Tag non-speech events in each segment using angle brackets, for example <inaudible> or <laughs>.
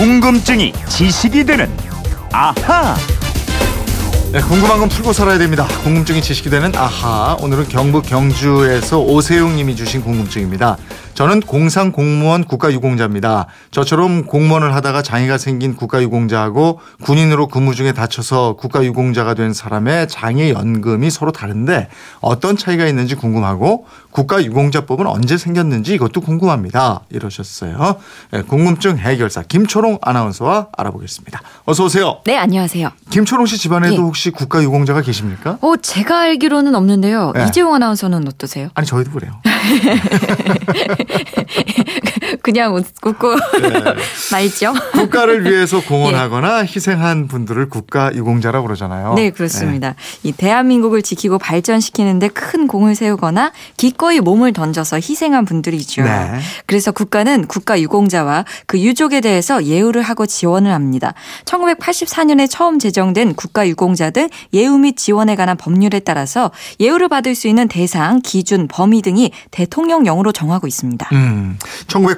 궁금증이 지식이 되는 아하. 네, 궁금한 건 풀고 살아야 됩니다. 궁금증이 지식이 되는 아하. 오늘은 경북 경주에서 오세용 님이 주신 궁금증입니다. 저는 공상 공무원 국가유공자입니다. 저처럼 공무원을 하다가 장애가 생긴 국가유공자하고 군인으로 근무 중에 다쳐서 국가유공자가 된 사람의 장애 연금이 서로 다른데 어떤 차이가 있는지 궁금하고 국가유공자법은 언제 생겼는지 이것도 궁금합니다. 이러셨어요. 네, 궁금증 해결사 김초롱 아나운서와 알아보겠습니다. 어서 오세요. 네, 안녕하세요. 김초롱 씨 집안에도 예. 혹시 국가 유공자가 계십니까? 어, 제가 알기로는 없는데요. 네. 이재용 아나운서는 어떠세요? 아니 저희도 그래요. <laughs> <laughs> <laughs> 그냥 웃고 네. <laughs> 말죠. 국가를 위해서 <laughs> 공헌하거나 희생한 분들을 국가 유공자라고 그러잖아요. 네, 그렇습니다. 이 대한민국을 지키고 발전시키는데 큰 공을 세우거나 기꺼이 몸을 던져서 희생한 분들이죠. 네. 그래서 국가는 국가 유공자와 그 유족에 대해서 예우를 하고 지원을 합니다. 1984년에 처음 제정된 국가 유공자 등 예우 및 지원에 관한 법률에 따라서 예우를 받을 수 있는 대상, 기준, 범위 등이 대통령령으로 정하고 있습니다. 음,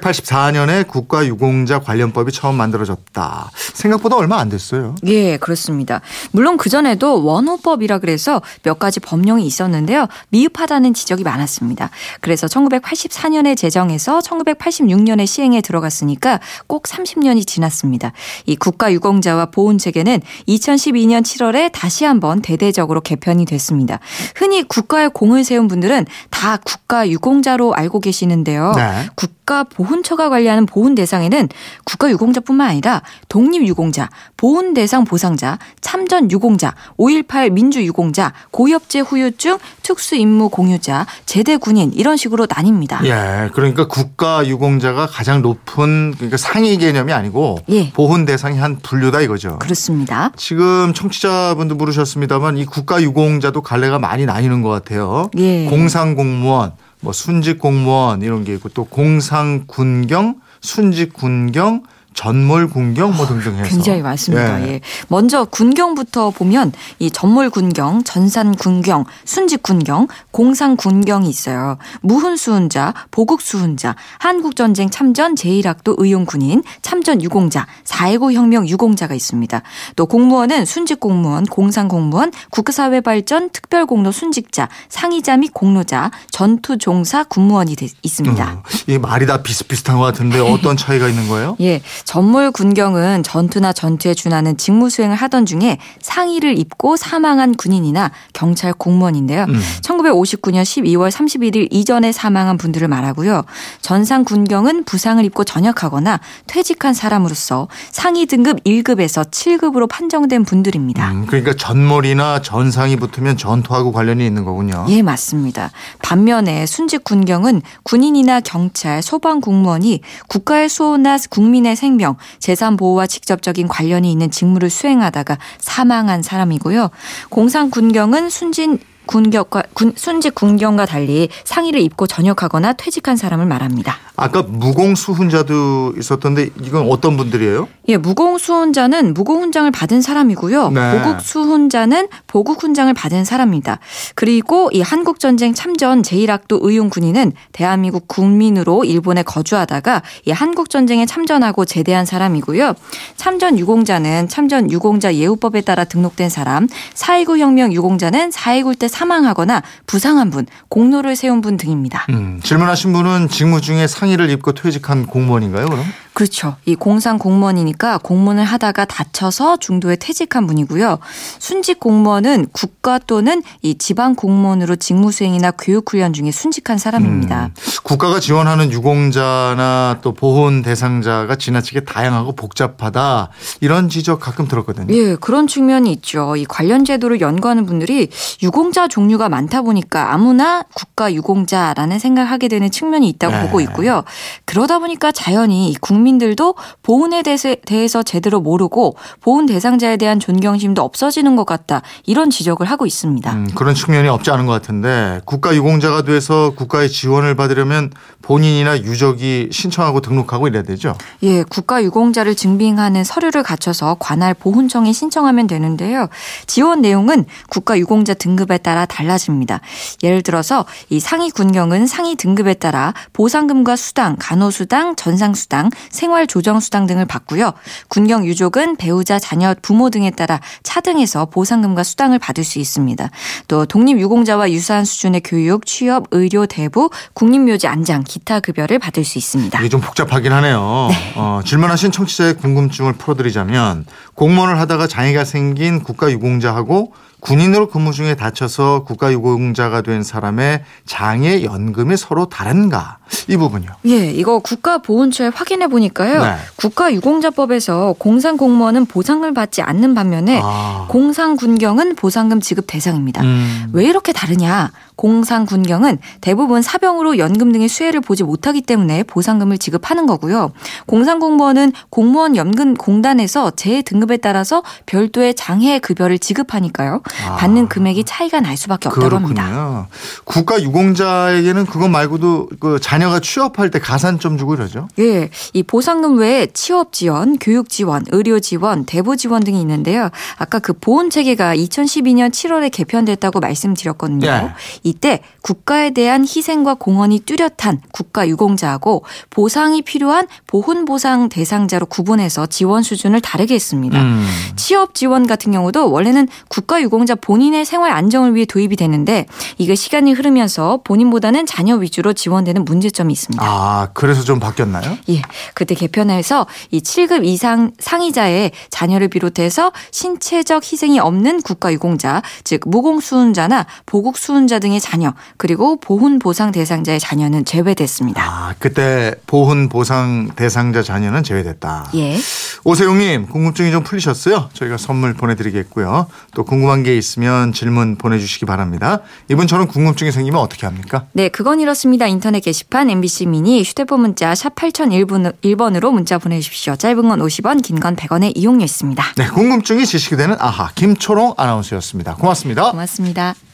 1984년에 국가유공자 관련법이 처음 만들어졌다. 생각보다 얼마 안 됐어요. 예, 그렇습니다. 물론 그전에도 원호법이라 그래서 몇 가지 법령이 있었는데요. 미흡하다는 지적이 많았습니다. 그래서 1984년에 제정해서 1986년에 시행에 들어갔으니까 꼭 30년이 지났습니다. 이 국가유공자와 보훈체계는 2012년 7월에 다시 한번 대대적으로 개편이 됐습니다. 흔히 국가에 공을 세운 분들은 다 국가유공자로 알고 계시는데요. 네. 국가 보훈 처가 관리하는 보훈 대상에는 국가유공자뿐만 아니라 독립유공자, 보훈 대상 보상자, 참전 유공자, 5.18 민주유공자, 고엽제 후유증, 특수임무 공유자, 제대 군인 이런 식으로 나뉩니다. 예, 그러니까 국가유공자가 가장 높은 그러니까 상위 개념이 아니고 예. 보훈 대상이 한 분류다 이거죠. 그렇습니다. 지금 청취자분도 물으셨습니다만 이 국가유공자도 갈래가 많이 나뉘는 것 같아요. 예. 공상공무원, 뭐 순직 공무원 이런 게 있고 또 공상 군경, 순직 군경, 전몰 군경 뭐 등등 해서 굉장히 많습니다. 예. 예. 먼저 군경부터 보면 이 전몰 군경, 전산 군경, 순직 군경, 공상 군경이 있어요. 무훈 수훈자, 보국 수훈자, 한국 전쟁 참전 제1학도 의용 군인, 참전 유공자, 4.19 혁명 유공자가 있습니다. 또 공무원은 순직 공무원, 공상 공무원, 국가사회 발전 특별 공로 순직자, 상의자 및 공로자, 전투 종사 군무원이 돼- 있습니다. 음, 이 말이 다 비슷비슷한 것 같은데 <laughs> 어떤 차이가 있는 거예요? 예, 전몰 군경은 전투나 전투에 준하는 직무 수행을 하던 중에 상의를 입고 사망한 군인이나 경찰 공무원인데요. 음. 1959년 12월 31일 이전에 사망한 분들을 말하고요. 전상 군경은 부상을 입고 전역하거나 퇴직한 사람으로서 상위 등급 1급에서 7급으로 판정된 분들입니다. 음, 그러니까 전몰이나 전상이 붙으면 전투하고 관련이 있는 거군요. 예, 맞습니다. 반면에 순직 군경은 군인이나 경찰, 소방 공무원이 국가의 수호나 국민의 생 명, 재산 보호와 직접적인 관련이 있는 직무를 수행하다가 사망한 사람이고요. 공상 군경은 순진 군격과 군, 순직 군경과 달리 상의를 입고 전역하거나 퇴직한 사람을 말합니다. 아까 무공수훈자도 있었던데 이건 어떤 분들이에요? 예, 무공수훈자는 무공훈장을 받은 사람이고요. 네. 보국수훈자는 보국훈장을 받은 사람입니다. 그리고 이 한국전쟁 참전 제1학도 의용 군인은 대한민국 국민으로 일본에 거주하다가 이 한국전쟁에 참전하고 제대한 사람이고요. 참전 유공자는 참전 유공자 예우법에 따라 등록된 사람, 4.19 혁명 유공자는 4.19 때 사망하거나 부상한 분, 공로를 세운 분 등입니다. 음, 질문하신 분은 직무 중에 상의를 입고 퇴직한 공무원인가요, 그럼? 그렇죠. 이 공상 공무원이니까 공무원을 하다가 다쳐서 중도에 퇴직한 분이고요. 순직 공무원은 국가 또는 이 지방 공무원으로 직무 수행이나 교육 훈련 중에 순직한 사람입니다. 음, 국가가 지원하는 유공자나 또 보훈 대상자가 지나치게 다양하고 복잡하다 이런 지적 가끔 들었거든요. 예, 그런 측면이 있죠. 이 관련 제도를 연구하는 분들이 유공자 종류가 많다 보니까 아무나 국가 유공자라는 생각을 하게 되는 측면이 있다고 네. 보고 있고요. 그러다 보니까 자연히 이 국민들도 보훈에 대해서, 제대로 모르고 보훈 대상자에 대한 존경심도 없어지는 것 같다. 이런 지적을 하고 있습니다. 음, 그런 측면이 없지 않은 것 같은데 국가 유공자가 돼서 국가의 지원을 받으려면 본인이나 유족이 신청하고 등록하고 이래야 되죠. 예, 국가 유공자를 증빙하는 서류를 갖춰서 관할 보훈청에 신청하면 되는데요. 지원 내용은 국가 유공자 등급에 따라 달라집니다. 예를 들어서 이 상위 군경은 상위 등급에 따라 보상금과 수당, 간호수당, 전상수당, 생활조정수당 등을 받고요. 군경 유족은 배우자, 자녀, 부모 등에 따라 차등해서 보상금과 수당을 받을 수 있습니다. 또 독립유공자와 유사한 수준의 교육, 취업, 의료, 대부, 국립묘지 안장, 기타 급여를 받을 수 있습니다. 이게 좀 복잡하긴 하네요. 어, 질문하신 청취자의 궁금증을 풀어드리자면 공무원을 하다가 장애가 생긴 국가유공자하고 군인으로 근무 중에 다쳐서 국가유공자가 된 사람의 장애 연금이 서로 다른가 이 부분이요. 예, 이거 국가보훈처에 확인해 보니까요. 네. 국가유공자법에서 공상공무원은 보상을 받지 않는 반면에 아. 공상군경은 보상금 지급 대상입니다. 음. 왜 이렇게 다르냐? 공상군경은 대부분 사병으로 연금 등의 수혜를 보지 못하기 때문에 보상금을 지급하는 거고요. 공상공무원은 공무원 연금 공단에서 제등 급에 따라서 별도의 장애 급여를 지급하니까요. 아. 받는 금액이 차이가 날 수밖에 없다고 합니다. 그렇군요. 국가 유공자에게는 그것 말고도 그 자녀가 취업할 때 가산점 주고 이러죠. 예, 이 보상금 외에 취업 지원, 교육 지원, 의료 지원, 대부 지원 등이 있는데요. 아까 그 보훈 체계가 2012년 7월에 개편됐다고 말씀드렸거든요. 예. 이때 국가에 대한 희생과 공헌이 뚜렷한 국가 유공자하고 보상이 필요한 보훈 보상 대상자로 구분해서 지원 수준을 다르게 했습니다. 음. 취업 지원 같은 경우도 원래는 국가 유공자 본인의 생활 안정을 위해 도입이 되는데 이게 시간이 흐르면서 본인보다는 자녀 위주로 지원되는 문제점이 있습니다. 아 그래서 좀 바뀌었나요? 예, 그때 개편해서 이 7급 이상 상위자의 자녀를 비롯해서 신체적 희생이 없는 국가 유공자, 즉 무공수훈자나 보국 수훈자 등의 자녀, 그리고 보훈 보상 대상자의 자녀는 제외됐습니다. 아 그때 보훈 보상 대상자 자녀는 제외됐다. 예. 오세용님 궁금증이 좀 풀리셨어요? 저희가 선물 보내드리겠고요. 또 궁금한 게 있으면 질문 보내주시기 바랍니다. 이분 저는 궁금증이 생기면 어떻게 합니까? 네, 그건 이렇습니다. 인터넷 게시판 MBC 미니 휴대폰 문자 샵 8001번으로 문자 보내주십시오. 짧은 건 50원, 긴 건 100원의 이용료 있습니다. 네 궁금증이 지식이 되는 아하 김초롱 아나운서였습니다. 고맙습니다. 고맙습니다.